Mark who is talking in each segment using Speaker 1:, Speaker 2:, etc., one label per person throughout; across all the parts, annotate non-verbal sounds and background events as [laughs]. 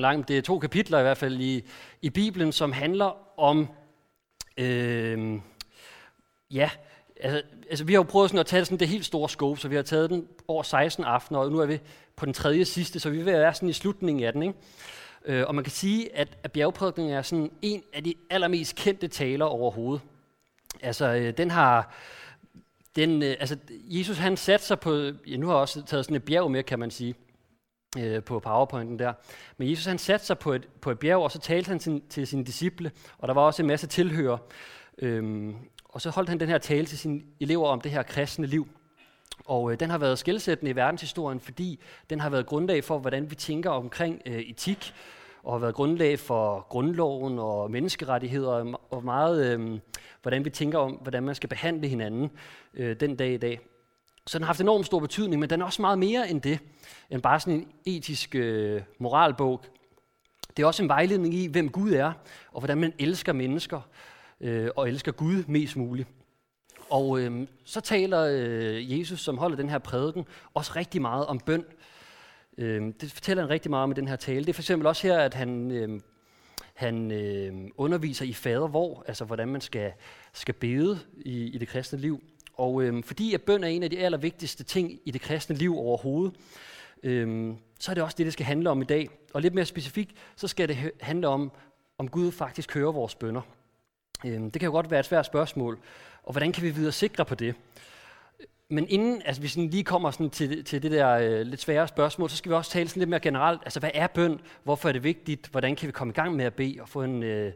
Speaker 1: lang. Det er to kapitler i hvert fald i, i Bibelen, som handler om, øh, ja, altså, altså vi har jo prøvet sådan at tage sådan det helt store scope, så vi har taget den over 16 aftener, og nu er vi på den tredje sidste, så vi vil være sådan i slutningen af den. Ikke? Øh, og man kan sige, at, at bjergprædikningen er sådan en af de allermest kendte taler overhovedet. Altså, øh, den har... Den, øh, altså, Jesus han satte sig på... Ja, nu har jeg også taget sådan et bjerg med, kan man sige øh, på powerpointen der. Men Jesus han satte sig på et, på et bjerg, og så talte han til, til sine disciple, og der var også en masse tilhører. Øhm, og så holdt han den her tale til sine elever om det her kristne liv. Og øh, den har været skældsættende i verdenshistorien, fordi den har været grundlag for, hvordan vi tænker omkring øh, etik, og har været grundlag for grundloven og menneskerettigheder, og meget, øh, hvordan vi tænker om, hvordan man skal behandle hinanden øh, den dag i dag. Så den har haft enormt stor betydning, men den er også meget mere end det, end bare sådan en etisk øh, moralbog. Det er også en vejledning i, hvem Gud er, og hvordan man elsker mennesker, øh, og elsker Gud mest muligt. Og øh, så taler øh, Jesus, som holder den her prædiken, også rigtig meget om bøn. Øh, det fortæller han rigtig meget om i den her tale. Det er for eksempel også her, at han, øh, han øh, underviser i fader hvor, altså hvordan man skal, skal bede i, i det kristne liv. Og øhm, fordi at bøn er en af de allervigtigste ting i det kristne liv overhovedet, øhm, så er det også det, det skal handle om i dag. Og lidt mere specifikt, så skal det handle om, om Gud faktisk hører vores bønder. Øhm, det kan jo godt være et svært spørgsmål, og hvordan kan vi videre sikre på det? Men inden altså, vi sådan lige kommer sådan til, til det der øh, lidt svære spørgsmål, så skal vi også tale sådan lidt mere generelt. Altså, hvad er bøn? Hvorfor er det vigtigt? Hvordan kan vi komme i gang med at bede og få en, øh,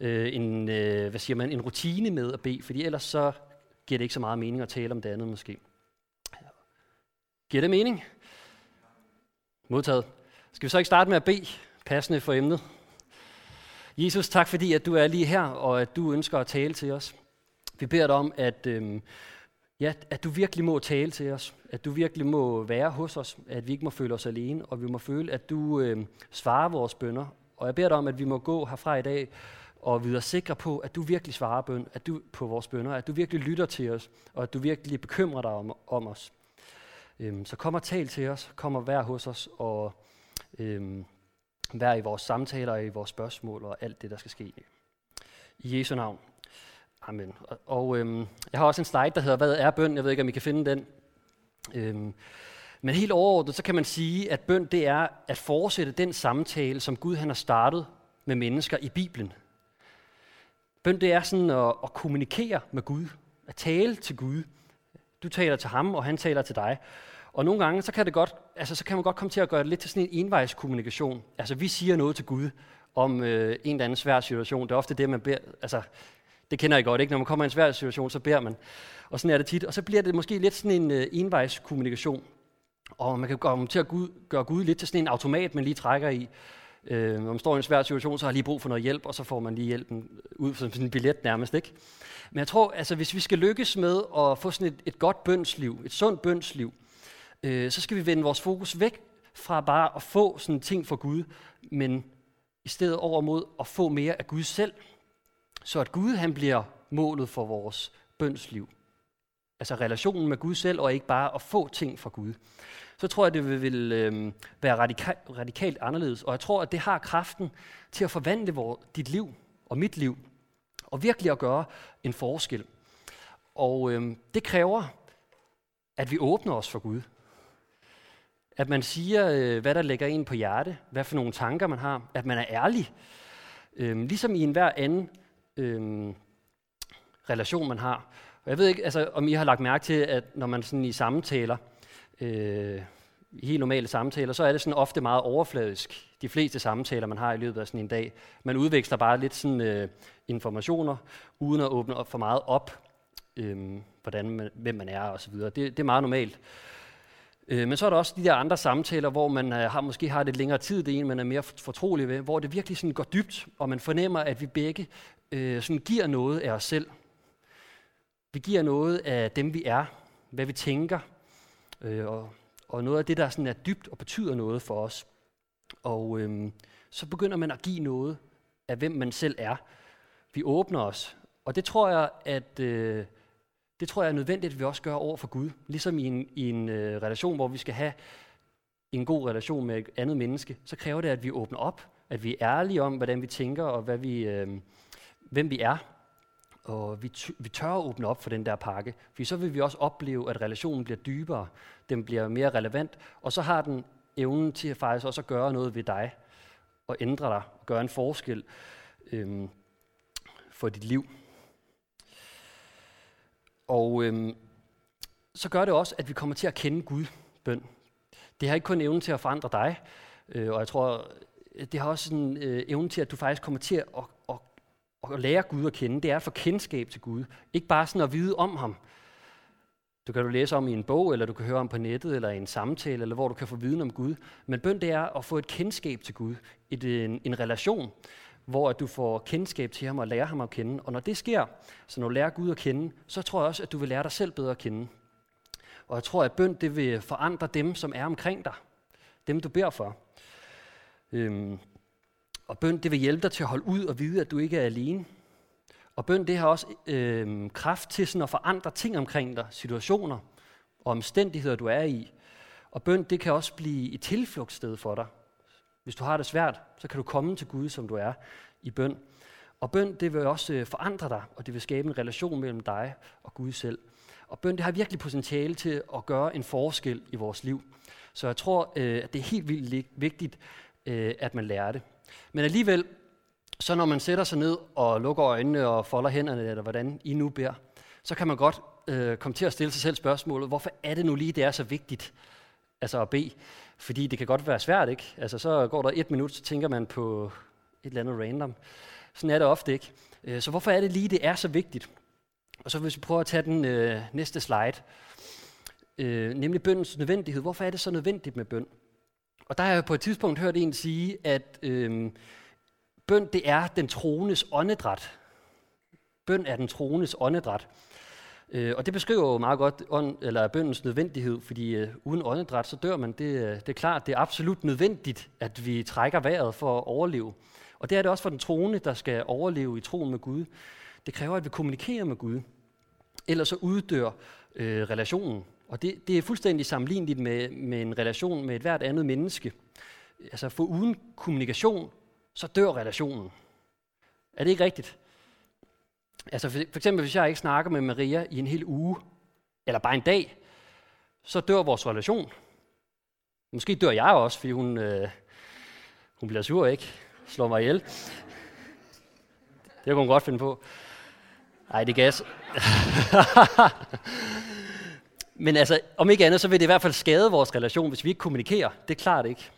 Speaker 1: øh, en, øh, hvad siger man, en rutine med at bede? Fordi ellers så giver det ikke så meget mening at tale om det andet måske. Giver det mening? Modtaget. Skal vi så ikke starte med at bede, passende for emnet? Jesus, tak fordi, at du er lige her, og at du ønsker at tale til os. Vi beder dig om, at, øhm, ja, at du virkelig må tale til os, at du virkelig må være hos os, at vi ikke må føle os alene, og vi må føle, at du øhm, svarer vores bønder. Og jeg beder dig om, at vi må gå herfra i dag og videre sikre på, at du virkelig svarer bøn, at du på vores bønder, at du virkelig lytter til os, og at du virkelig bekymrer dig om, om os. Øhm, så kom og tal til os, kom og vær hos os, og øhm, vær i vores samtaler, i vores spørgsmål, og alt det, der skal ske. I Jesu navn. Amen. Og, og øhm, jeg har også en slide, der hedder, hvad er bøn? Jeg ved ikke, om I kan finde den. Øhm, men helt overordnet, så kan man sige, at bøn det er at fortsætte den samtale, som Gud han har startet med mennesker i Bibelen. Bøn det er sådan at, at kommunikere med Gud, at tale til Gud. Du taler til ham, og han taler til dig. Og nogle gange, så kan, det godt, altså, så kan man godt komme til at gøre det lidt til sådan en envejskommunikation. Altså, vi siger noget til Gud om øh, en eller anden svær situation. Det er ofte det, man beder. Altså, det kender I godt, ikke? Når man kommer i en svær situation, så beder man. Og sådan er det tit. Og så bliver det måske lidt sådan en øh, envejskommunikation. Og man kan komme til at Gud, gøre Gud lidt til sådan en automat, man lige trækker i. Øh, når man står i en svær situation, så har lige brug for noget hjælp, og så får man lige hjælpen ud som sådan en billet nærmest. Ikke? Men jeg tror, altså, hvis vi skal lykkes med at få sådan et, et godt bønsliv, et sundt bønsliv, øh, så skal vi vende vores fokus væk fra bare at få sådan ting fra Gud, men i stedet over mod at få mere af Gud selv, så at Gud han bliver målet for vores bønsliv. Altså relationen med Gud selv, og ikke bare at få ting fra Gud så tror jeg, det vil, vil øh, være radika- radikalt anderledes. Og jeg tror, at det har kraften til at forvandle vores, dit liv og mit liv, og virkelig at gøre en forskel. Og øh, det kræver, at vi åbner os for Gud. At man siger, øh, hvad der lægger en på hjerte, hvad for nogle tanker man har, at man er ærlig. Øh, ligesom i enhver anden øh, relation, man har. Og jeg ved ikke, altså, om I har lagt mærke til, at når man sådan i samtaler, øh, i helt normale samtaler, så er det sådan ofte meget overfladisk. De fleste samtaler, man har i løbet af sådan en dag. Man udveksler bare lidt sådan, øh, informationer, uden at åbne op for meget op, øh, hvordan man, hvem man er osv. Det, det er meget normalt. Øh, men så er der også de der andre samtaler, hvor man øh, har, måske har lidt længere tid, det en, man er mere fortrolig ved, hvor det virkelig sådan går dybt, og man fornemmer, at vi begge øh, sådan giver noget af os selv. Vi giver noget af dem, vi er, hvad vi tænker, øh, og, og noget af det, der sådan er dybt og betyder noget for os. Og øh, så begynder man at give noget af, hvem man selv er. Vi åbner os. Og det tror jeg, at øh, det tror jeg er nødvendigt, at vi også gør over for Gud. Ligesom i en, i en øh, relation, hvor vi skal have en god relation med et andet menneske, så kræver det, at vi åbner op, at vi er ærlige om, hvordan vi tænker og hvad vi, øh, hvem vi er. Og vi, vi tør at åbne op for den der pakke, for så vil vi også opleve, at relationen bliver dybere, den bliver mere relevant, og så har den evnen til faktisk også at gøre noget ved dig, og ændre dig, og gøre en forskel øhm, for dit liv. Og øhm, så gør det også, at vi kommer til at kende Gud bøn. Det har ikke kun evnen til at forandre dig, øh, og jeg tror, det har også en øh, evne til, at du faktisk kommer til at, at, lære Gud at kende. Det er at få kendskab til Gud. Ikke bare sådan at vide om ham. Du kan du læse om i en bog, eller du kan høre om på nettet, eller i en samtale, eller hvor du kan få viden om Gud. Men bøn det er at få et kendskab til Gud, et, en, en relation, hvor at du får kendskab til ham og lærer ham at kende. Og når det sker, så når du lærer Gud at kende, så tror jeg også, at du vil lære dig selv bedre at kende. Og jeg tror, at bøn det vil forandre dem, som er omkring dig. Dem, du beder for. Øhm, og bøn det vil hjælpe dig til at holde ud og vide, at du ikke er alene. Og bøn det har også øh, kraft til sådan at forandre ting omkring dig, situationer og omstændigheder, du er i. Og bøn det kan også blive et tilflugtssted for dig. Hvis du har det svært, så kan du komme til Gud, som du er i bøn. Og bøn det vil også øh, forandre dig, og det vil skabe en relation mellem dig og Gud selv. Og bøn det har virkelig potentiale til at gøre en forskel i vores liv. Så jeg tror, øh, at det er helt vildt vigtigt, øh, at man lærer det. Men alligevel, så når man sætter sig ned og lukker øjnene og folder hænderne, eller hvordan I nu beder, så kan man godt øh, komme til at stille sig selv spørgsmålet, hvorfor er det nu lige, det er så vigtigt altså at bede? Fordi det kan godt være svært, ikke? Altså så går der et minut, så tænker man på et eller andet random. Sådan er det ofte ikke. Øh, så hvorfor er det lige, det er så vigtigt? Og så hvis vi prøver at tage den øh, næste slide, øh, nemlig bøndens nødvendighed. Hvorfor er det så nødvendigt med bøn? Og der har jeg på et tidspunkt hørt en sige, at øh, bøn det er den troendes åndedræt. Bøn er den troendes åndedræt. Øh, og det beskriver jo meget godt ånd, eller bøndens nødvendighed, fordi øh, uden åndedræt, så dør man. Det, øh, det er klart, det er absolut nødvendigt, at vi trækker vejret for at overleve. Og det er det også for den troende, der skal overleve i troen med Gud. Det kræver, at vi kommunikerer med Gud. Ellers så uddør øh, relationen. Og det, det er fuldstændig sammenligneligt med, med en relation med et hvert andet menneske. Altså for uden kommunikation, så dør relationen. Er det ikke rigtigt? Altså for, for eksempel, hvis jeg ikke snakker med Maria i en hel uge, eller bare en dag, så dør vores relation. Måske dør jeg også, fordi hun, øh, hun bliver sur, ikke? Slår mig ihjel. Det kunne hun godt finde på. Nej, det gas. [laughs] Men altså, om ikke andet, så vil det i hvert fald skade vores relation, hvis vi ikke kommunikerer. Det er klart ikke.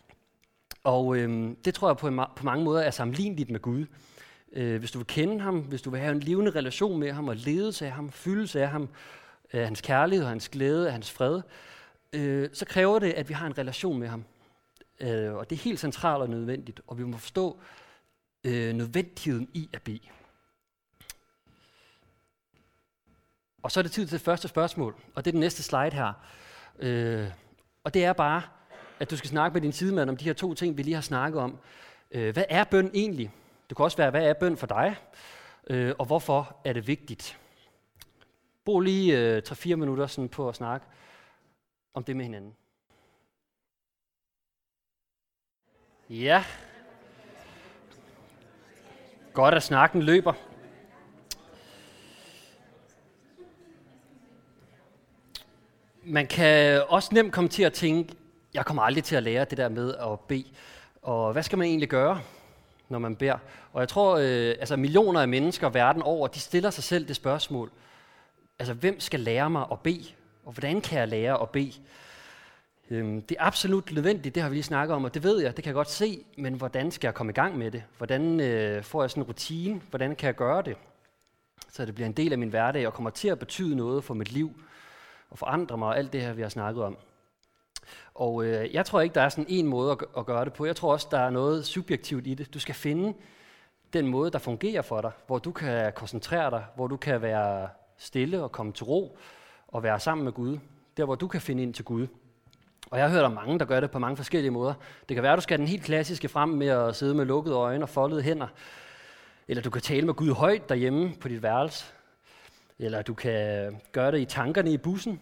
Speaker 1: Og øhm, det tror jeg på, på mange måder er sammenligneligt med Gud. Øh, hvis du vil kende ham, hvis du vil have en levende relation med ham, og ledes af ham, fyldes af ham, af hans kærlighed, hans glæde, af hans fred, øh, så kræver det, at vi har en relation med ham. Øh, og det er helt centralt og nødvendigt, og vi må forstå øh, nødvendigheden i at bede. Og så er det tid til det første spørgsmål, og det er den næste slide her. Øh, og det er bare, at du skal snakke med din sidemand om de her to ting, vi lige har snakket om. Øh, hvad er bøn egentlig? Det kan også være, hvad er bøn for dig? Øh, og hvorfor er det vigtigt? Brug lige øh, 3-4 minutter sådan på at snakke om det med hinanden. Ja. Godt, at snakken løber. Man kan også nemt komme til at tænke, jeg kommer aldrig til at lære det der med at bede. Og hvad skal man egentlig gøre, når man beder? Og jeg tror, øh, altså millioner af mennesker verden over, de stiller sig selv det spørgsmål. Altså, hvem skal lære mig at bede? Og hvordan kan jeg lære at bede? Øhm, det er absolut nødvendigt, det har vi lige snakket om, og det ved jeg, det kan jeg godt se, men hvordan skal jeg komme i gang med det? Hvordan øh, får jeg sådan en rutine? Hvordan kan jeg gøre det? Så det bliver en del af min hverdag og kommer til at betyde noget for mit liv og forandre mig og alt det her, vi har snakket om. Og øh, jeg tror ikke, der er sådan en måde at, at gøre det på. Jeg tror også, der er noget subjektivt i det. Du skal finde den måde, der fungerer for dig, hvor du kan koncentrere dig, hvor du kan være stille og komme til ro og være sammen med Gud. Der, hvor du kan finde ind til Gud. Og jeg har hørt om mange, der gør det på mange forskellige måder. Det kan være, at du skal den helt klassiske frem med at sidde med lukkede øjne og foldede hænder. Eller du kan tale med Gud højt derhjemme på dit værelse. Eller du kan gøre det i tankerne i bussen.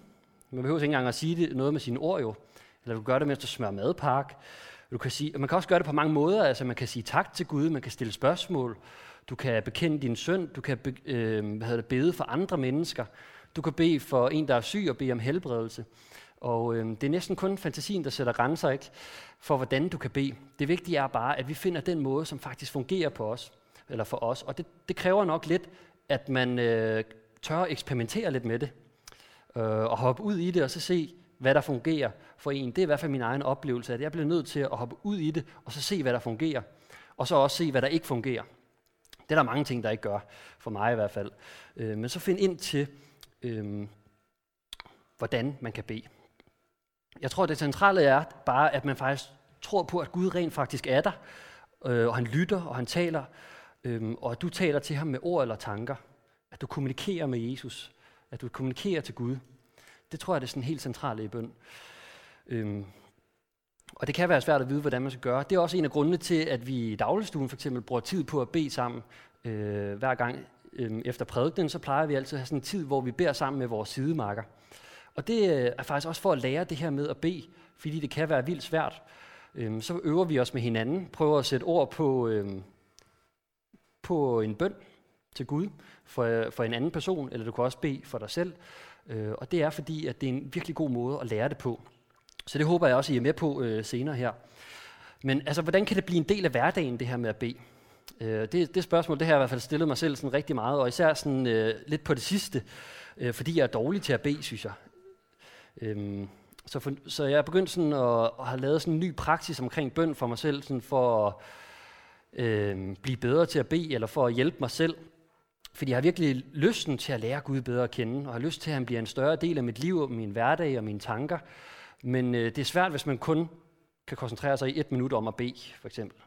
Speaker 1: Man behøver ikke engang at sige det, noget med sine ord jo. Eller du kan gøre det, mens du smører madpakke. Du kan sige, man kan også gøre det på mange måder. Altså, man kan sige tak til Gud, man kan stille spørgsmål, du kan bekende din synd, du kan be, øh, hvad hedder det, bede for andre mennesker, du kan bede for en, der er syg, og bede om helbredelse. Og øh, det er næsten kun fantasien, der sætter grænser ikke, for, hvordan du kan bede. Det vigtige er bare, at vi finder den måde, som faktisk fungerer på os, eller for os. Og det, det kræver nok lidt, at man øh, tør eksperimentere lidt med det, øh, og hoppe ud i det, og så se, hvad der fungerer for en. Det er i hvert fald min egen oplevelse, at jeg bliver nødt til at hoppe ud i det, og så se, hvad der fungerer. Og så også se, hvad der ikke fungerer. Det er der mange ting, der ikke gør, for mig i hvert fald. Øh, men så find ind til, øh, hvordan man kan bede. Jeg tror, det centrale er bare, at man faktisk tror på, at Gud rent faktisk er der, øh, og han lytter, og han taler, øh, og at du taler til ham med ord eller tanker. At du kommunikerer med Jesus. At du kommunikerer til Gud. Det tror jeg, det er sådan helt centralt i bøn. Øhm, og det kan være svært at vide, hvordan man skal gøre. Det er også en af grundene til, at vi i dagligstuen for eksempel bruger tid på at bede sammen. Øh, hver gang øh, efter prædikenen, så plejer vi altid at have sådan en tid, hvor vi beder sammen med vores sidemarker. Og det øh, er faktisk også for at lære det her med at bede, fordi det kan være vildt svært. Øh, så øver vi os med hinanden, prøver at sætte ord på, øh, på en bøn til Gud for, for en anden person, eller du kan også bede for dig selv. Øh, og det er fordi, at det er en virkelig god måde at lære det på. Så det håber jeg også, I er med på øh, senere her. Men altså, hvordan kan det blive en del af hverdagen, det her med at bede? Øh, det, det spørgsmål, det har jeg i hvert fald stillet mig selv sådan rigtig meget, og især sådan, øh, lidt på det sidste, øh, fordi jeg er dårlig til at bede, synes jeg. Øh, så, for, så jeg er begyndt sådan at, at have lavet sådan en ny praksis omkring bøn for mig selv, sådan for at øh, blive bedre til at bede, eller for at hjælpe mig selv fordi jeg har virkelig lysten til at lære Gud bedre at kende, og har lyst til, at han bliver en større del af mit liv, og min hverdag og mine tanker. Men øh, det er svært, hvis man kun kan koncentrere sig i et minut om at bede, for eksempel.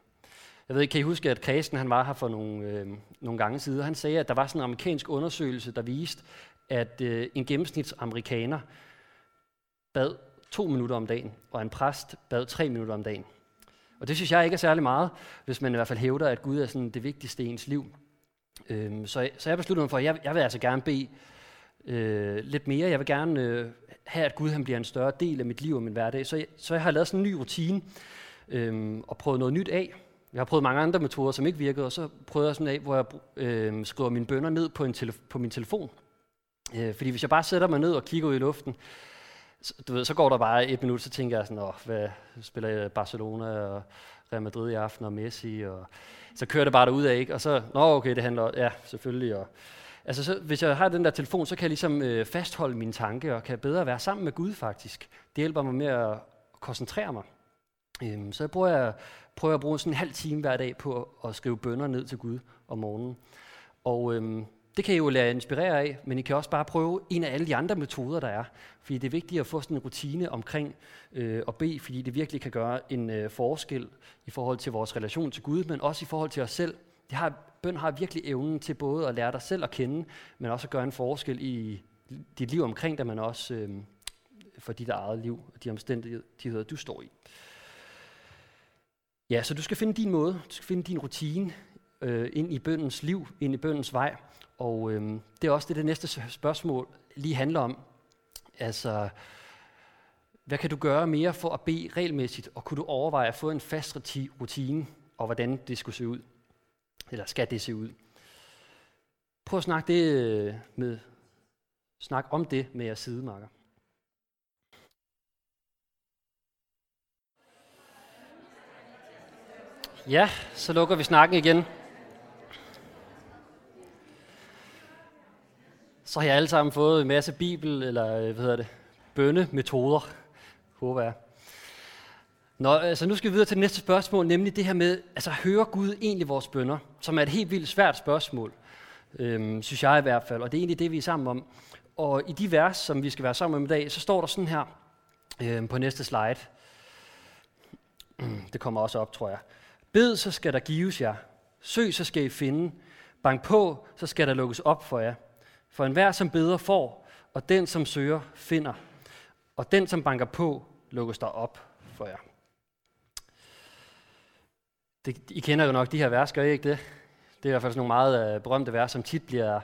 Speaker 1: Jeg ved ikke, kan I huske, at Kristen han var her for nogle, øh, nogle gange siden, han sagde, at der var sådan en amerikansk undersøgelse, der viste, at øh, en gennemsnitsamerikaner bad to minutter om dagen, og en præst bad tre minutter om dagen. Og det synes jeg ikke er særlig meget, hvis man i hvert fald hævder, at Gud er sådan det vigtigste i ens liv. Øhm, så, så jeg besluttede mig for, at jeg, jeg vil altså gerne bede øh, lidt mere. Jeg vil gerne øh, have, at Gud han bliver en større del af mit liv og min hverdag. Så jeg, så jeg har lavet sådan en ny rutine øh, og prøvet noget nyt af. Jeg har prøvet mange andre metoder, som ikke virkede, og så prøvede jeg sådan af, hvor jeg øh, skriver mine bønder ned på, en tele- på min telefon. Øh, fordi hvis jeg bare sætter mig ned og kigger ud i luften, så, du ved, så går der bare et minut, så tænker jeg sådan, åh, hvad spiller jeg Barcelona og Real Madrid i aften og Messi, og så kører det bare derud af, ikke? Og så, nå okay, det handler, ja, selvfølgelig. Og, altså, så, hvis jeg har den der telefon, så kan jeg ligesom øh, fastholde mine tanker, og kan bedre være sammen med Gud faktisk. Det hjælper mig med at koncentrere mig. Øhm, så jeg prøver, jeg prøver at bruge sådan en halv time hver dag på at, at skrive bønder ned til Gud om morgenen. Og øhm, det kan I jo lade inspirere af, men I kan også bare prøve en af alle de andre metoder, der er. Fordi det er vigtigt at få sådan en rutine omkring øh, at bede, fordi det virkelig kan gøre en øh, forskel i forhold til vores relation til Gud, men også i forhold til os selv. Det har, bøn har virkelig evnen til både at lære dig selv at kende, men også at gøre en forskel i dit liv omkring dig, men også øh, for dit eget liv og de omstændigheder, du står i. Ja, så du skal finde din måde, du skal finde din rutine øh, ind i bøndens liv, ind i bøndens vej, og øh, det er også det, det næste spørgsmål lige handler om. Altså, hvad kan du gøre mere for at bede regelmæssigt, og kunne du overveje at få en fast rutine, og hvordan det skulle se ud? Eller skal det se ud? Prøv at snakke, det øh, med, snak om det med jeres sidemarker. Ja, så lukker vi snakken igen. Så har jeg alle sammen fået en masse bibel, eller øh, hvad hedder det, bønnemetoder, håber jeg. Nå, altså nu skal vi videre til det næste spørgsmål, nemlig det her med, altså hører Gud egentlig vores bønder? Som er et helt vildt svært spørgsmål, øhm, synes jeg i hvert fald, og det er egentlig det, vi er sammen om. Og i de vers, som vi skal være sammen om i dag, så står der sådan her øhm, på næste slide. Det kommer også op, tror jeg. Bed, så skal der gives jer. Søg, så skal I finde. Bank på, så skal der lukkes op for jer. For enhver, som beder, får, og den, som søger, finder. Og den, som banker på, lukkes der op for jer. Det, I kender jo nok de her vers, gør I ikke det? Det er i hvert fald sådan nogle meget øh, berømte vers, som tit bliver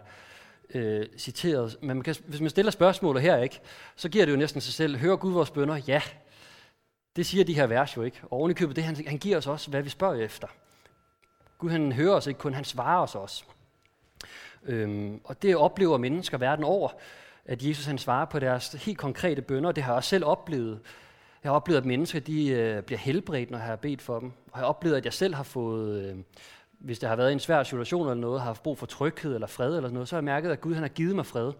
Speaker 1: øh, citeret. Men man kan, hvis man stiller spørgsmålet her, ikke, så giver det jo næsten sig selv. Hører Gud vores bønder? Ja. Det siger de her vers jo ikke. Og ovenikøbet det, han, han giver os også, hvad vi spørger efter. Gud han hører os ikke kun, han svarer os også. Øhm, og det oplever mennesker verden over, at Jesus han svarer på deres helt konkrete bønder. Det har jeg også selv oplevet. Jeg har oplevet, at mennesker de, øh, bliver helbredt, når jeg har bedt for dem. Og jeg har oplevet, at jeg selv har fået, øh, hvis det har været en svær situation eller noget, har haft brug for tryghed eller fred eller noget, så har jeg mærket, at Gud han har givet mig fred.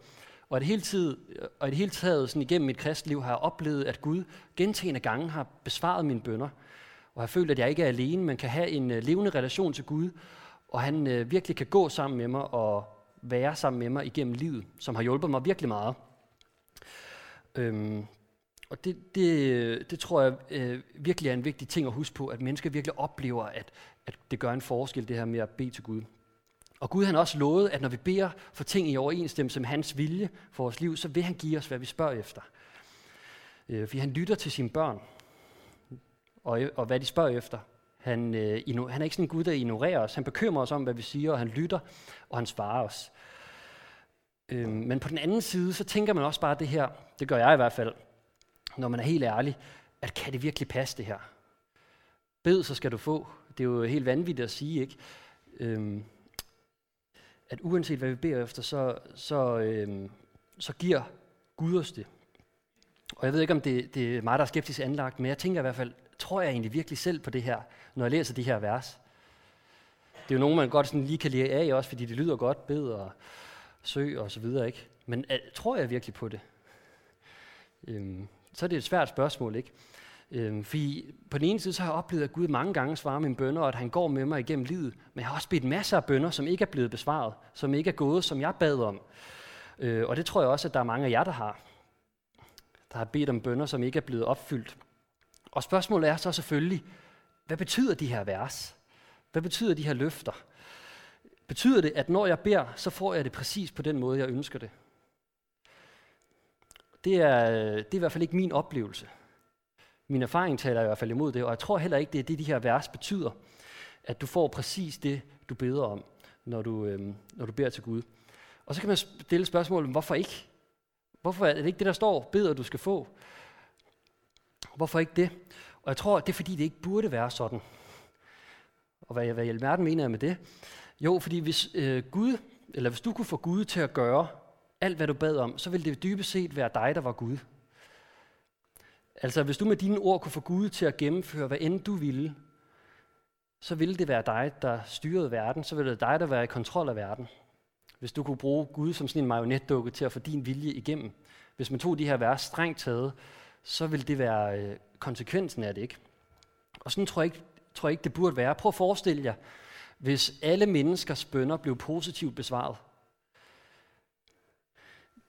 Speaker 1: Og det hele, tid, og i det hele taget sådan igennem mit kristliv har jeg oplevet, at Gud gentagende gange har besvaret mine bønder. Og har følt, at jeg ikke er alene, men kan have en øh, levende relation til Gud, og han øh, virkelig kan gå sammen med mig og være sammen med mig igennem livet, som har hjulpet mig virkelig meget. Øhm, og det, det, det tror jeg øh, virkelig er en vigtig ting at huske på, at mennesker virkelig oplever, at, at det gør en forskel, det her med at bede til Gud. Og Gud han har også lovet, at når vi beder for ting i overensstemmelse med hans vilje for vores liv, så vil han give os, hvad vi spørger efter. Øh, fordi han lytter til sine børn, og, og hvad de spørger efter. Han, øh, han er ikke sådan en Gud, der ignorerer os. Han bekymrer os om, hvad vi siger, og han lytter, og han svarer os. Øh, men på den anden side, så tænker man også bare det her, det gør jeg i hvert fald, når man er helt ærlig, at kan det virkelig passe det her? Bed, så skal du få. Det er jo helt vanvittigt at sige, ikke? Øhm, at uanset hvad vi beder efter, så, så, øhm, så giver Gud os det. Og jeg ved ikke, om det, det er mig, der er skeptisk anlagt, men jeg tænker i hvert fald, tror jeg egentlig virkelig selv på det her, når jeg læser de her vers? Det er jo nogen, man godt sådan lige kan lære af også, fordi det lyder godt, bed og søg og så videre, ikke? Men uh, tror jeg virkelig på det? Øhm, så er det et svært spørgsmål, ikke? Øhm, fordi på den ene side, så har jeg oplevet, at Gud mange gange svarer mine bønder, og at han går med mig igennem livet. Men jeg har også bedt masser af bønder, som ikke er blevet besvaret, som ikke er gået, som jeg bad om. Øh, og det tror jeg også, at der er mange af jer, der har. Der har bedt om bønder, som ikke er blevet opfyldt. Og spørgsmålet er så selvfølgelig, hvad betyder de her vers? Hvad betyder de her løfter? Betyder det, at når jeg beder, så får jeg det præcis på den måde, jeg ønsker det? Det er, det er i hvert fald ikke min oplevelse. Min erfaring taler i hvert fald imod det, og jeg tror heller ikke, det er det, de her vers betyder, at du får præcis det, du beder om, når du, øhm, når du beder til Gud. Og så kan man stille spørgsmålet, hvorfor ikke? Hvorfor er det ikke det, der står, beder du skal få? Hvorfor ikke det? Og jeg tror, det er fordi, det ikke burde være sådan. Og hvad, hvad i alverden mener jeg med det? Jo, fordi hvis øh, Gud, eller hvis du kunne få Gud til at gøre alt, hvad du bad om, så ville det dybest set være dig, der var Gud. Altså, hvis du med dine ord kunne få Gud til at gennemføre, hvad end du ville, så ville det være dig, der styrede verden. Så ville det dig, der være i kontrol af verden. Hvis du kunne bruge Gud som sådan en marionetdukke til at få din vilje igennem. Hvis man tog de her vers strengt taget, så vil det være øh, konsekvensen af det, ikke? Og sådan tror jeg ikke, tror jeg ikke, det burde være. Prøv at forestille jer, hvis alle menneskers bønder blev positivt besvaret.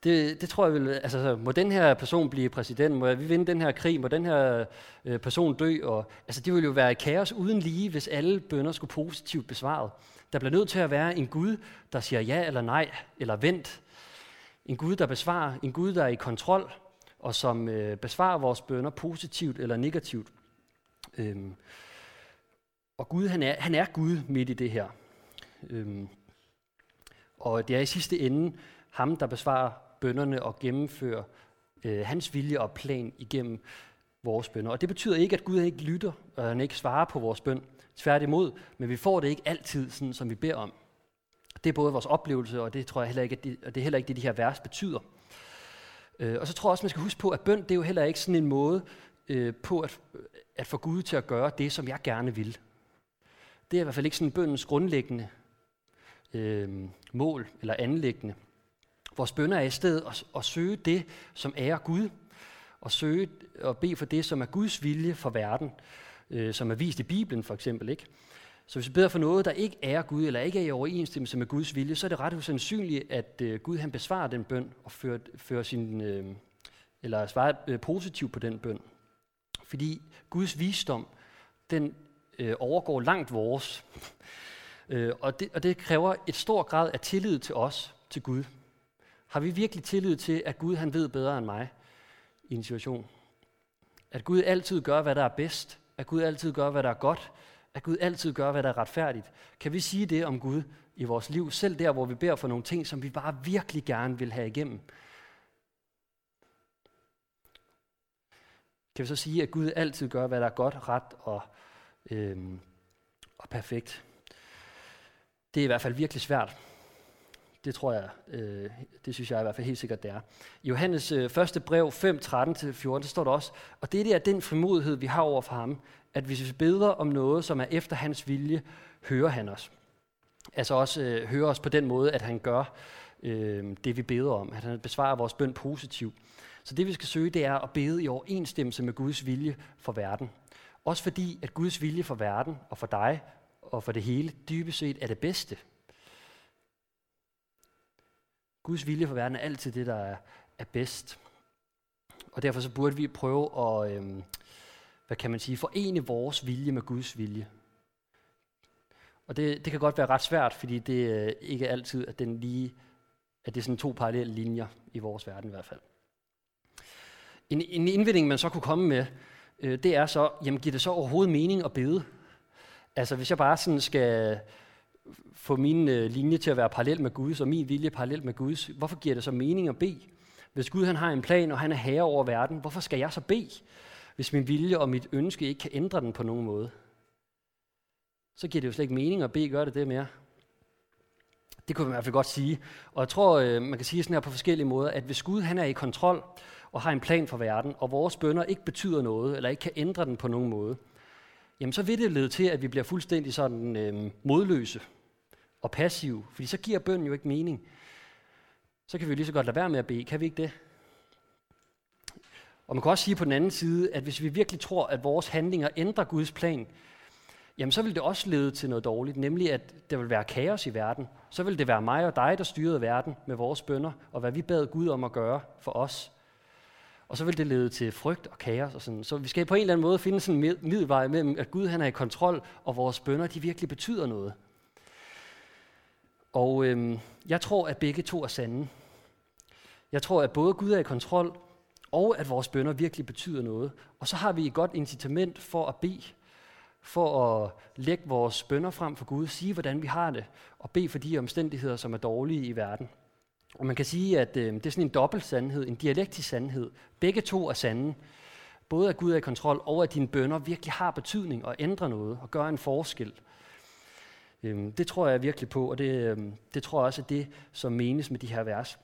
Speaker 1: Det, det tror jeg vil, altså må den her person blive præsident, må vi vinde den her krig, må den her øh, person dø, og altså det ville jo være kaos uden lige, hvis alle bønder skulle positivt besvaret. Der bliver nødt til at være en Gud, der siger ja eller nej, eller vent. En Gud, der besvarer, en Gud, der er i kontrol, og som øh, besvarer vores bønder positivt eller negativt. Øhm, og Gud, han er, han er Gud midt i det her. Øhm, og det er i sidste ende ham, der besvarer bønderne og gennemfører øh, hans vilje og plan igennem vores bønder. Og det betyder ikke, at Gud ikke lytter, og han ikke svarer på vores bøn. Tværtimod, men vi får det ikke altid, sådan, som vi beder om. Det er både vores oplevelse, og det tror jeg heller ikke, at det, og det er heller ikke det, de her vers betyder. Øh, og så tror jeg også, man skal huske på, at bøn det er jo heller ikke sådan en måde øh, på at, at få Gud til at gøre det, som jeg gerne vil. Det er i hvert fald ikke sådan bøndens grundlæggende øh, mål eller anlæggende. Vores bønder er i stedet at, at søge det, som ærer Gud, og søge og bede for det, som er Guds vilje for verden, øh, som er vist i Bibelen for eksempel. Ikke? Så hvis vi beder for noget, der ikke er Gud, eller ikke er i overensstemmelse med Guds vilje, så er det ret usandsynligt, at øh, Gud han besvarer den bøn og fører, fører sin, øh, eller svarer øh, positivt på den bøn. Fordi Guds visdom, den øh, overgår langt vores. [laughs] øh, og, det, og det kræver et stor grad af tillid til os, til Gud. Har vi virkelig tillid til, at Gud han ved bedre end mig i en situation? At Gud altid gør, hvad der er bedst. At Gud altid gør, hvad der er godt. At Gud altid gør, hvad der er retfærdigt. Kan vi sige det om Gud i vores liv, selv der, hvor vi beder for nogle ting, som vi bare virkelig gerne vil have igennem? Kan vi så sige, at Gud altid gør, hvad der er godt, ret og, øhm, og perfekt? Det er i hvert fald virkelig svært. Det tror jeg, øh, det synes jeg i hvert fald helt sikkert, det er. I Johannes øh, første brev 5, 13-14, står der også, og det er den frimodighed, vi har over for ham, at hvis vi beder om noget, som er efter hans vilje, hører han os. Altså også øh, hører os på den måde, at han gør øh, det, vi beder om. At han besvarer vores bøn positivt. Så det, vi skal søge, det er at bede i overensstemmelse med Guds vilje for verden. Også fordi, at Guds vilje for verden og for dig og for det hele dybest set er det bedste. Guds vilje for verden er altid det, der er, er bedst. Og derfor så burde vi prøve at, øh, hvad kan man sige, forene vores vilje med Guds vilje. Og det, det kan godt være ret svært, fordi det er ikke altid, at den lige, at det er sådan to parallelle linjer i vores verden i hvert fald. En, en indvending, man så kunne komme med, øh, det er så, jamen giver det så overhovedet mening at bede? Altså hvis jeg bare sådan skal få min øh, linje til at være parallel med Guds, og min vilje parallel med Guds, hvorfor giver det så mening at bede? Hvis Gud han har en plan, og han er herre over verden, hvorfor skal jeg så bede, hvis min vilje og mit ønske ikke kan ændre den på nogen måde? Så giver det jo slet ikke mening at bede, gør det det mere? Det kunne man i hvert fald godt sige. Og jeg tror, øh, man kan sige sådan her på forskellige måder, at hvis Gud han er i kontrol og har en plan for verden, og vores bønder ikke betyder noget, eller ikke kan ændre den på nogen måde, jamen så vil det lede til, at vi bliver fuldstændig sådan øh, modløse og passive, fordi så giver bønden jo ikke mening. Så kan vi jo lige så godt lade være med at bede, kan vi ikke det? Og man kan også sige på den anden side, at hvis vi virkelig tror, at vores handlinger ændrer Guds plan, jamen så vil det også lede til noget dårligt, nemlig at der vil være kaos i verden. Så vil det være mig og dig, der styrede verden med vores bønder, og hvad vi bad Gud om at gøre for os. Og så vil det lede til frygt og kaos. Og sådan. Så vi skal på en eller anden måde finde sådan en middelvej mellem, at Gud han er i kontrol, og vores bønder de virkelig betyder noget. Og øhm, jeg tror, at begge to er sande. Jeg tror, at både Gud er i kontrol, og at vores bønder virkelig betyder noget. Og så har vi et godt incitament for at bede, for at lægge vores bønder frem for Gud, sige, hvordan vi har det, og bede for de omstændigheder, som er dårlige i verden. Og man kan sige, at øh, det er sådan en dobbelt sandhed, en dialektisk sandhed. Begge to er sande. Både at Gud er i kontrol, og at dine bønder virkelig har betydning og ændrer noget og gør en forskel. Øh, det tror jeg virkelig på, og det, øh, det tror jeg også er det, som menes med de her vers.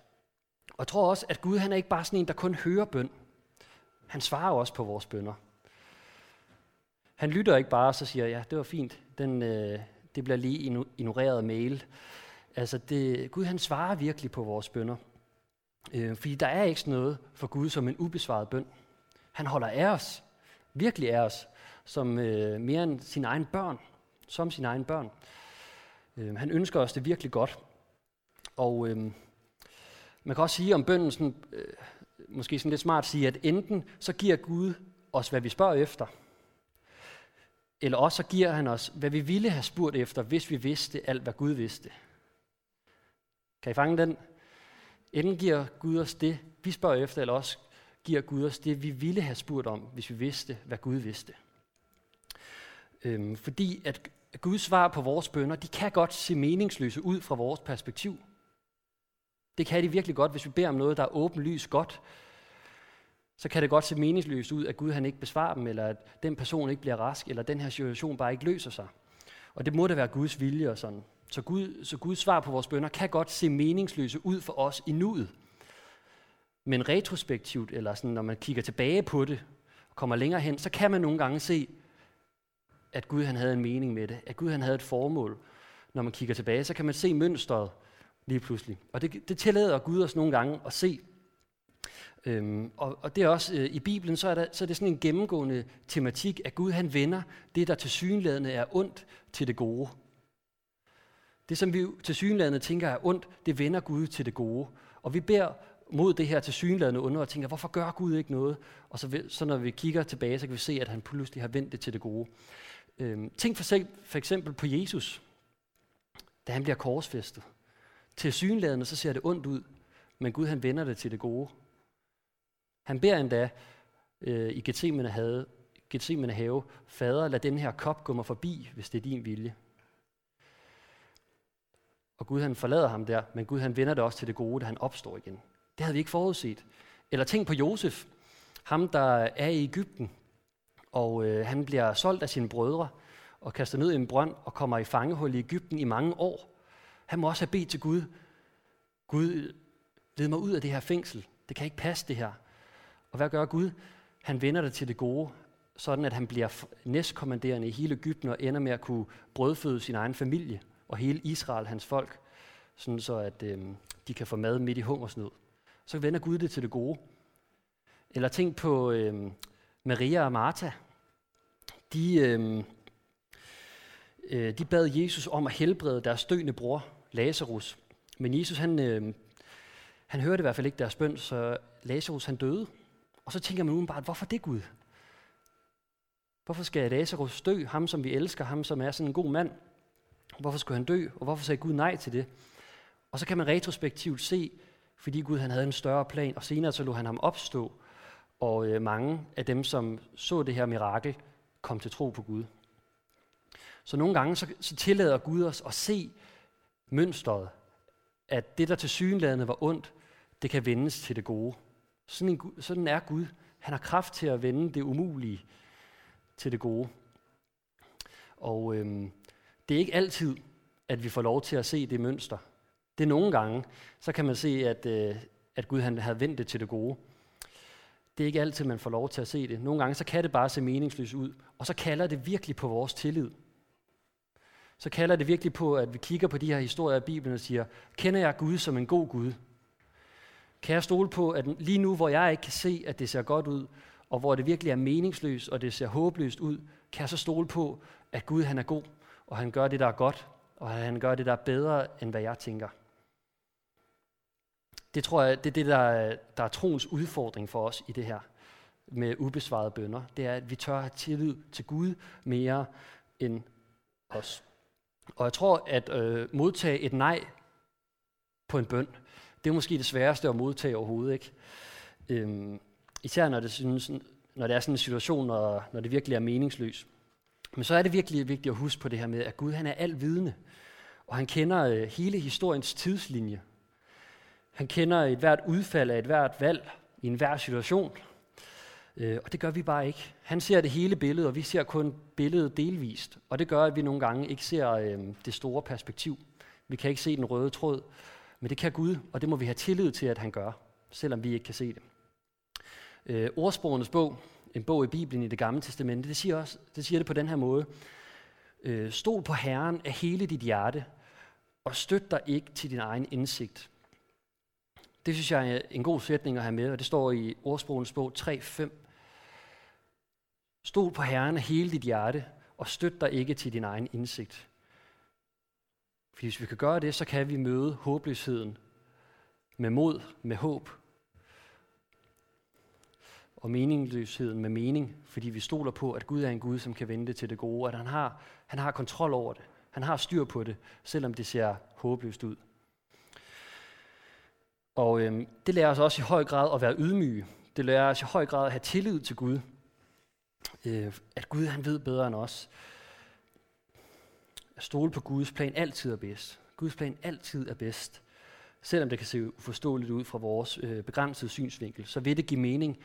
Speaker 1: Og jeg tror også, at Gud han er ikke bare sådan en, der kun hører bøn. Han svarer også på vores bønder. Han lytter ikke bare og så siger, ja, det var fint, Den, øh, det bliver lige ignoreret mail. Altså, det, Gud han svarer virkelig på vores bønder. Øh, fordi der er ikke sådan noget for Gud som en ubesvaret bøn. Han holder af os, virkelig af os, som øh, mere end sine egne børn, som sine egne børn. Øh, han ønsker os det virkelig godt. Og øh, man kan også sige om bønden, sådan, øh, måske sådan lidt smart sige, at enten så giver Gud os, hvad vi spørger efter, eller også så giver han os, hvad vi ville have spurgt efter, hvis vi vidste alt, hvad Gud vidste. Kan I fange den? Enten giver Gud os det, vi spørger efter, eller også giver Gud os det, vi ville have spurgt om, hvis vi vidste, hvad Gud vidste. Øhm, fordi at Guds svar på vores bønder, de kan godt se meningsløse ud fra vores perspektiv. Det kan de virkelig godt, hvis vi beder om noget, der er åbenlyst godt. Så kan det godt se meningsløst ud, at Gud han ikke besvarer dem, eller at den person ikke bliver rask, eller den her situation bare ikke løser sig. Og det må da være Guds vilje og sådan. Så, Gud, så Guds svar på vores bønder kan godt se meningsløse ud for os i nuet. Men retrospektivt, eller sådan, når man kigger tilbage på det, og kommer længere hen, så kan man nogle gange se, at Gud han havde en mening med det, at Gud han havde et formål. Når man kigger tilbage, så kan man se mønstret lige pludselig. Og det, det tillader Gud os nogle gange at se. Øhm, og, og det er også øh, i Bibelen, så er, der, så er det sådan en gennemgående tematik, at Gud han vender det, der til synlædende er ondt, til det gode. Det, som vi til synlædende tænker er ondt, det vender Gud til det gode. Og vi beder mod det her til synlædende under og tænker, hvorfor gør Gud ikke noget? Og så, så når vi kigger tilbage, så kan vi se, at han pludselig har vendt det til det gode. Øhm, tænk for, for eksempel på Jesus, da han bliver korsfæstet. Til synlædende, så ser det ondt ud, men Gud han vender det til det gode. Han beder endda øh, i Gethsemane have, Gethsemane have, Fader, lad den her kop gå mig forbi, hvis det er din vilje. Og Gud han forlader ham der, men Gud han vender det også til det gode, da han opstår igen. Det havde vi ikke forudset. Eller tænk på Josef, Ham, der er i Ægypten, og øh, han bliver solgt af sine brødre og kastet ned i en brønd og kommer i fangehul i Ægypten i mange år. Han må også have bedt til Gud. Gud, led mig ud af det her fængsel. Det kan ikke passe det her. Og hvad gør Gud? Han vender det til det gode, sådan at han bliver næstkommanderende i hele Ægypten og ender med at kunne brødføde sin egen familie og hele Israel, hans folk, sådan så at øh, de kan få mad midt i hungersnød. Så vender Gud det til det gode. Eller tænk på øh, Maria og Martha. De, øh, øh, de bad Jesus om at helbrede deres døende bror, Lazarus. Men Jesus, han, øh, han hørte i hvert fald ikke deres bøn, så Lazarus han døde. Og så tænker man bare, hvorfor det Gud? Hvorfor skal Lazarus dø, ham som vi elsker, ham som er sådan en god mand? Hvorfor skulle han dø, og hvorfor sagde Gud nej til det? Og så kan man retrospektivt se, fordi Gud han havde en større plan, og senere så lod han ham opstå, og øh, mange af dem, som så det her mirakel, kom til tro på Gud. Så nogle gange så, så tillader Gud os at se mønstret, at det, der til synlædende var ondt, det kan vendes til det gode. Sådan, en, sådan er Gud. Han har kraft til at vende det umulige til det gode. Og øhm, det er ikke altid, at vi får lov til at se det mønster. Det er nogle gange, så kan man se, at, øh, at Gud han havde vendt det til det gode. Det er ikke altid, man får lov til at se det. Nogle gange, så kan det bare se meningsløst ud. Og så kalder det virkelig på vores tillid. Så kalder det virkelig på, at vi kigger på de her historier i Bibelen og siger, kender jeg Gud som en god Gud? Kan jeg stole på, at lige nu, hvor jeg ikke kan se, at det ser godt ud, og hvor det virkelig er meningsløst, og det ser håbløst ud, kan jeg så stole på, at Gud han er god, og han gør det, der er godt, og han gør det, der er bedre, end hvad jeg tænker. Det tror jeg, det er det, der er, der er troens udfordring for os i det her med ubesvarede bønder. Det er, at vi tør have tillid til Gud mere end os. Og jeg tror, at øh, modtage et nej på en bøn, det er måske det sværeste at modtage overhovedet. Ikke? Øhm, især når det, synes, når det er sådan en situation, når, når det virkelig er meningsløst. Men så er det virkelig vigtigt at huske på det her med, at Gud han er alvidende, og han kender øh, hele historiens tidslinje. Han kender et hvert udfald af et hvert valg i enhver situation, øh, og det gør vi bare ikke. Han ser det hele billede, og vi ser kun billedet delvist, og det gør, at vi nogle gange ikke ser øh, det store perspektiv. Vi kan ikke se den røde tråd, men det kan Gud, og det må vi have tillid til, at han gør, selvom vi ikke kan se det. Øh, ordsprogenes bog, en bog i Bibelen i det gamle testamente, det siger, også, det siger det på den her måde. Øh, stol på Herren af hele dit hjerte, og støt dig ikke til din egen indsigt. Det synes jeg er en god sætning at have med, og det står i ordsprogenes bog 3.5. Stol på Herren af hele dit hjerte, og støt dig ikke til din egen indsigt. For hvis vi kan gøre det, så kan vi møde håbløsheden med mod, med håb, og meningsløsheden med mening, fordi vi stoler på, at Gud er en Gud, som kan vende til det gode, at han har, han har kontrol over det. Han har styr på det, selvom det ser håbløst ud. Og øhm, det lærer os også i høj grad at være ydmyge. Det lærer os i høj grad at have tillid til Gud. Øh, at Gud han ved bedre end os. At stole på Guds plan altid er bedst. Guds plan altid er bedst. Selvom det kan se uforståeligt ud fra vores øh, begrænsede synsvinkel, så vil det give mening,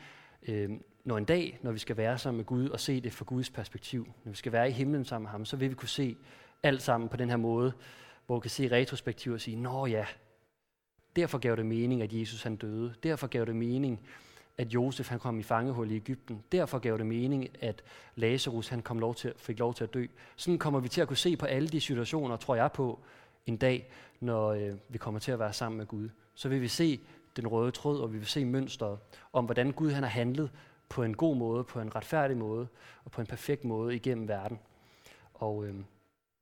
Speaker 1: øh, når en dag, når vi skal være sammen med Gud og se det fra Guds perspektiv, når vi skal være i himlen sammen med ham, så vil vi kunne se alt sammen på den her måde, hvor vi kan se retrospektivt og sige, nå ja, derfor gav det mening, at Jesus han døde. Derfor gav det mening, at Josef han kom i fangehul i Ægypten. Derfor gav det mening, at Lazarus han kom lov til, fik lov til at dø. Sådan kommer vi til at kunne se på alle de situationer, tror jeg på, en dag, når øh, vi kommer til at være sammen med Gud. Så vil vi se den røde tråd, og vi vil se mønstret om, hvordan Gud han har handlet på en god måde, på en retfærdig måde og på en perfekt måde igennem verden. Og øh,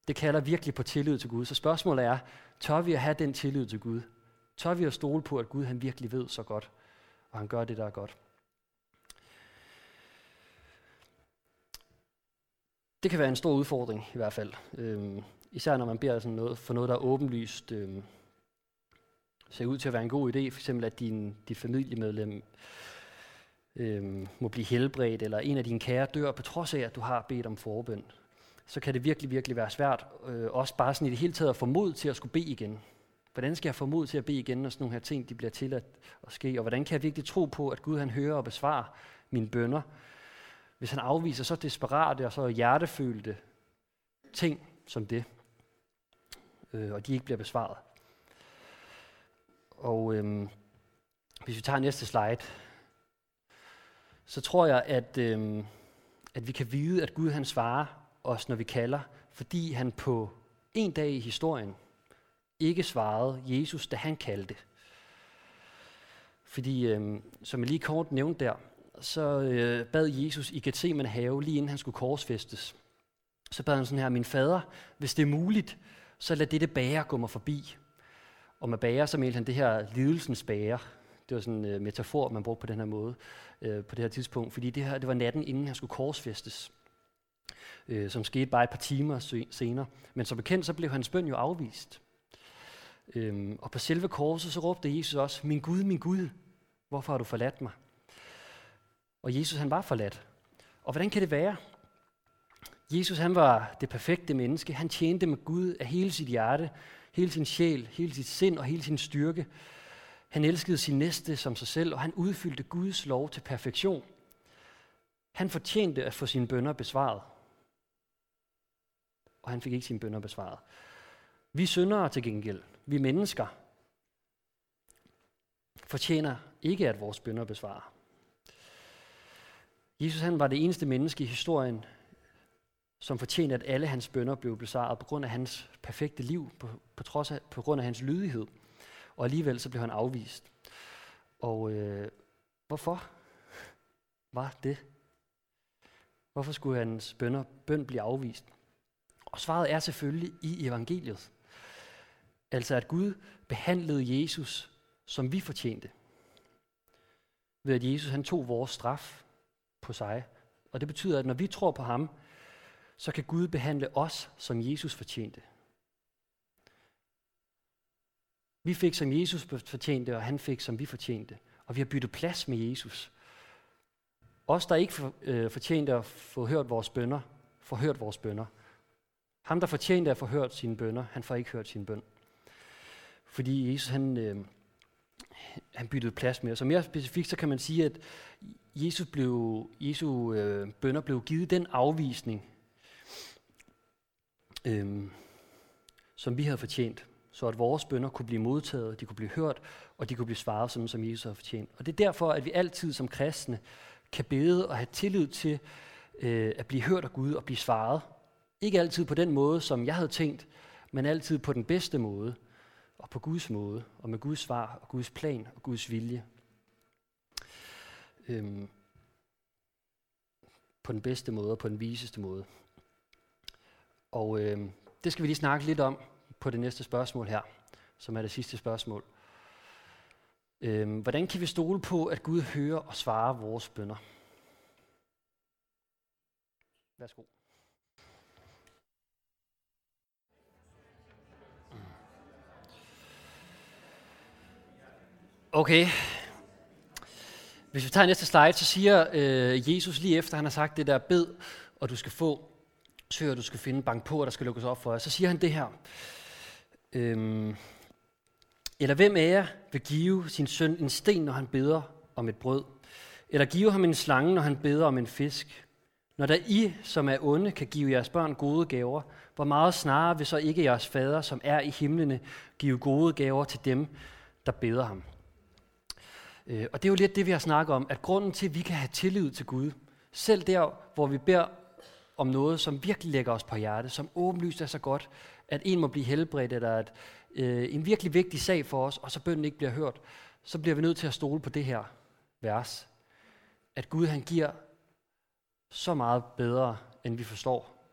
Speaker 1: det kalder virkelig på tillid til Gud. Så spørgsmålet er, tør vi at have den tillid til Gud? Tør vi at stole på, at Gud han virkelig ved så godt, og han gør det, der er godt? Det kan være en stor udfordring i hvert fald. Øhm, især når man beder sådan noget, for noget, der er åbenlyst øhm, ser ud til at være en god idé. For eksempel, at din, dit familiemedlem øhm, må blive helbredt, eller en af dine kære dør, på trods af, at du har bedt om forbøn. Så kan det virkelig, virkelig være svært, øh, også bare sådan i det hele taget at få mod til at skulle bede igen. Hvordan skal jeg få mod til at bede igen, når sådan nogle her ting de bliver tilladt at ske? Og hvordan kan jeg virkelig tro på, at Gud han hører og besvarer mine bønder. Hvis han afviser så desperate og så hjertefølte ting som det, øh, og de ikke bliver besvaret. Og øh, hvis vi tager næste slide, så tror jeg, at, øh, at vi kan vide, at Gud han svarer os, når vi kalder, fordi han på en dag i historien ikke svarede Jesus, da han kaldte. Fordi, øh, som jeg lige kort nævnte der, så øh, bad Jesus i Gethsemane have, lige inden han skulle korsfæstes. Så bad han sådan her, min fader, hvis det er muligt, så lad dette bære gå mig forbi. Og med bære, så mente han det her lidelsens bære. Det var sådan en øh, metafor, man brugte på den her måde øh, på det her tidspunkt. Fordi det her det var natten, inden han skulle korsfæstes. Øh, som skete bare et par timer senere. Men som bekendt, så blev hans bøn jo afvist. Øhm, og på selve korset, så råbte Jesus også, min Gud, min Gud, hvorfor har du forladt mig? Og Jesus, han var forladt. Og hvordan kan det være? Jesus, han var det perfekte menneske. Han tjente med Gud af hele sit hjerte, hele sin sjæl, hele sit sind og hele sin styrke. Han elskede sin næste som sig selv, og han udfyldte Guds lov til perfektion. Han fortjente at få sine bønder besvaret. Og han fik ikke sine bønder besvaret. Vi syndere til gengæld, vi mennesker, fortjener ikke, at vores bønder besvarer. Jesus han var det eneste menneske i historien, som fortjente, at alle hans bønder blev besvaret på grund af hans perfekte liv, på, på, trods af, på grund af hans lydighed. Og alligevel så blev han afvist. Og øh, hvorfor var det? Hvorfor skulle hans bønder, bøn blive afvist? Og svaret er selvfølgelig i evangeliet. Altså at Gud behandlede Jesus, som vi fortjente. Ved at Jesus han tog vores straf på sig. Og det betyder, at når vi tror på ham, så kan Gud behandle os, som Jesus fortjente. Vi fik, som Jesus fortjente, og han fik, som vi fortjente. Og vi har byttet plads med Jesus. Os, der ikke for, øh, fortjente at få hørt vores bønder, får hørt vores bønder. Ham, der fortjente at få hørt sine bønder, han får ikke hørt sin bøn. Fordi Jesus, han, øh, han byttede plads med os. Og mere specifikt, så kan man sige, at Jesus blev, Jesu øh, bønder blev givet den afvisning, øh, som vi havde fortjent, så at vores bønder kunne blive modtaget, de kunne blive hørt, og de kunne blive svaret, sådan som Jesus havde fortjent. Og det er derfor, at vi altid som kristne kan bede og have tillid til øh, at blive hørt af Gud og blive svaret. Ikke altid på den måde, som jeg havde tænkt, men altid på den bedste måde, og på Guds måde, og med Guds svar, og Guds plan og Guds vilje. Øhm, på den bedste måde og på den viseste måde. Og øhm, det skal vi lige snakke lidt om på det næste spørgsmål her, som er det sidste spørgsmål. Øhm, hvordan kan vi stole på, at Gud hører og svarer vores bønder? Værsgo. Okay. Hvis vi tager næste slide, så siger øh, Jesus lige efter, han har sagt det der bed, og du skal få, søger, du skal finde, bank på, og der skal lukkes op for jer. Så siger han det her. Øhm, eller hvem af jer vil give sin søn en sten, når han beder om et brød? Eller give ham en slange, når han beder om en fisk? Når der I, som er onde, kan give jeres børn gode gaver, hvor meget snarere vil så ikke jeres fader, som er i himlene, give gode gaver til dem, der beder ham? Øh, og det er jo lidt det, vi har snakket om, at grunden til, at vi kan have tillid til Gud, selv der, hvor vi beder om noget, som virkelig lægger os på hjerte, som åbenlyst er så godt, at en må blive helbredt, eller at øh, en virkelig vigtig sag for os, og så bønden ikke bliver hørt, så bliver vi nødt til at stole på det her vers. At Gud han giver så meget bedre, end vi forstår.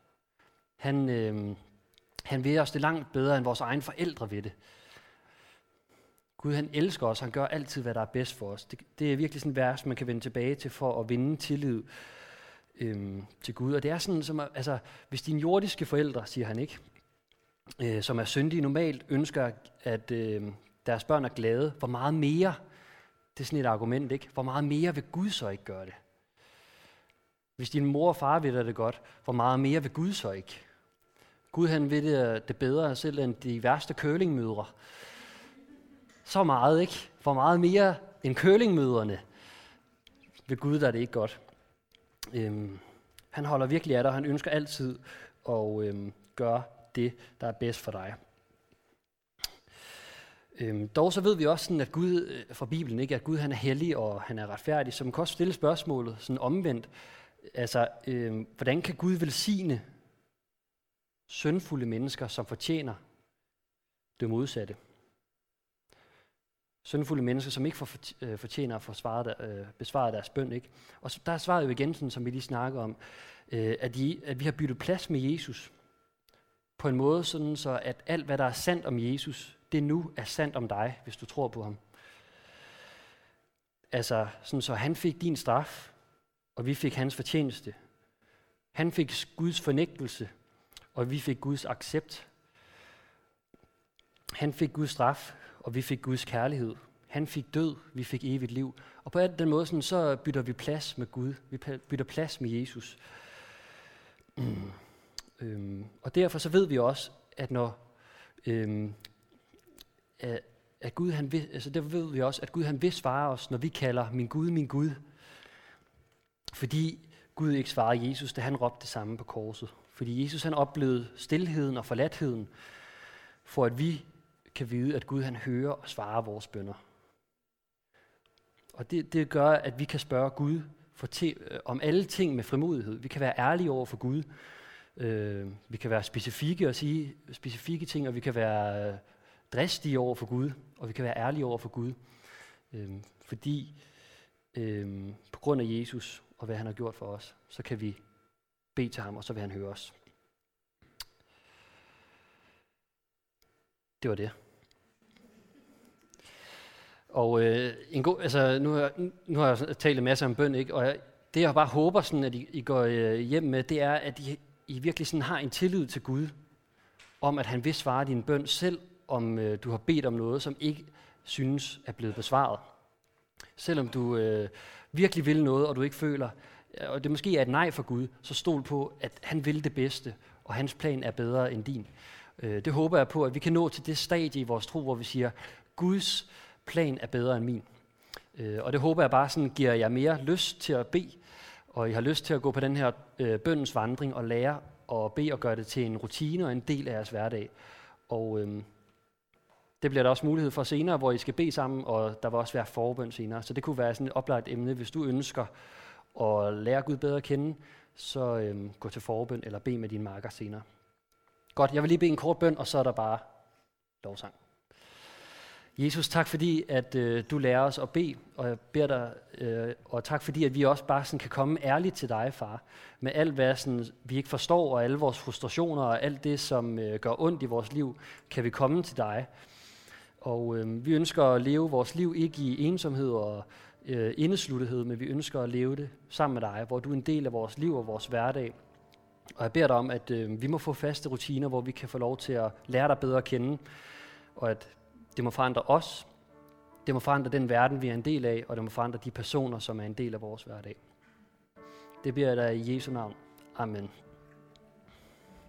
Speaker 1: Han, øh, han vil os det langt bedre, end vores egne forældre ved det. Gud han elsker os, han gør altid, hvad der er bedst for os. Det, det er virkelig sådan et vers, man kan vende tilbage til for at vinde tillid øhm, til Gud. Og det er sådan, som, altså, hvis dine jordiske forældre, siger han ikke, øh, som er syndige, normalt ønsker, at øh, deres børn er glade, hvor meget mere, det er sådan et argument, ikke? Hvor meget mere vil Gud så ikke gøre det? Hvis din mor og far ved det godt, hvor meget mere vil Gud så ikke? Gud han ved det, øh, det bedre selv end de værste kølingmødre så meget, ikke? For meget mere end kølingmøderne. ved Gud, der er det ikke godt. Øhm, han holder virkelig af dig, og han ønsker altid at øhm, gøre det, der er bedst for dig. Øhm, dog så ved vi også, sådan, at Gud øh, fra Bibelen, ikke, at Gud han er hellig og han er retfærdig, så man kan også stille spørgsmålet sådan omvendt. Altså, øhm, hvordan kan Gud velsigne syndfulde mennesker, som fortjener det modsatte? Syndfulde mennesker, som ikke får øh, fortjener at få svaret, øh, besvaret deres bøn. Ikke? Og så, der er svaret jo igen, sådan, som vi lige snakker om, øh, at, I, at vi har byttet plads med Jesus på en måde, sådan så at alt, hvad der er sandt om Jesus, det nu er sandt om dig, hvis du tror på ham. Altså, sådan så han fik din straf, og vi fik hans fortjeneste. Han fik Guds fornægtelse, og vi fik Guds accept. Han fik Guds straf, og vi fik Guds kærlighed. Han fik død, vi fik evigt liv. Og på den måde sådan, så bytter vi plads med Gud. Vi bytter plads med Jesus. Mm. Øhm, og derfor så ved vi også, at når øhm, at, at Gud han vil, altså derfor ved vi også, at Gud han vil svare os, når vi kalder min Gud, min Gud. Fordi Gud ikke svarede Jesus, da han råbte det samme på korset. Fordi Jesus han oplevede stillheden og forladtheden, for at vi kan vide, at Gud han hører og svarer vores bønder. Og det, det gør, at vi kan spørge Gud for te, øh, om alle ting med frimodighed. Vi kan være ærlige over for Gud. Øh, vi kan være specifikke og sige specifikke ting, og vi kan være øh, dristige over for Gud, og vi kan være ærlige over for Gud. Øh, fordi øh, på grund af Jesus og hvad han har gjort for os, så kan vi bede til ham, og så vil han høre os. Det var det. Og øh, en god, altså, nu, har, nu har jeg talt en masse om bøn, ikke? og jeg, det jeg bare håber, sådan, at I, I går øh, hjem med, det er, at I, I virkelig sådan har en tillid til Gud, om at han vil svare din bøn, selv om øh, du har bedt om noget, som ikke synes er blevet besvaret. Selvom du øh, virkelig vil noget, og du ikke føler, øh, og det måske er et nej for Gud, så stol på, at han vil det bedste, og hans plan er bedre end din. Øh, det håber jeg på, at vi kan nå til det stadie i vores tro, hvor vi siger, Guds plan er bedre end min. Øh, og det håber jeg bare sådan giver jer mere lyst til at bede, og I har lyst til at gå på den her øh, bøndens vandring og lære at bede og gøre det til en rutine og en del af jeres hverdag. Og øh, det bliver der også mulighed for senere, hvor I skal bede sammen, og der vil også være forbøn senere. Så det kunne være sådan et oplagt emne, hvis du ønsker at lære Gud bedre at kende, så øh, gå til forbøn eller bed med dine marker senere. Godt, jeg vil lige bede en kort bøn, og så er der bare lovsang. Jesus, tak fordi, at øh, du lærer os at bede, og jeg beder dig, øh, og tak fordi, at vi også bare sådan kan komme ærligt til dig, far, med alt, hvad sådan, vi ikke forstår, og alle vores frustrationer, og alt det, som øh, gør ondt i vores liv, kan vi komme til dig. Og øh, vi ønsker at leve vores liv ikke i ensomhed og øh, indesluttethed, men vi ønsker at leve det sammen med dig, hvor du er en del af vores liv og vores hverdag. Og jeg beder dig om, at øh, vi må få faste rutiner, hvor vi kan få lov til at lære dig bedre at kende, og at det må forandre os, det må forandre den verden, vi er en del af, og det må forandre de personer, som er en del af vores hverdag. Det bliver der i Jesu navn. Amen.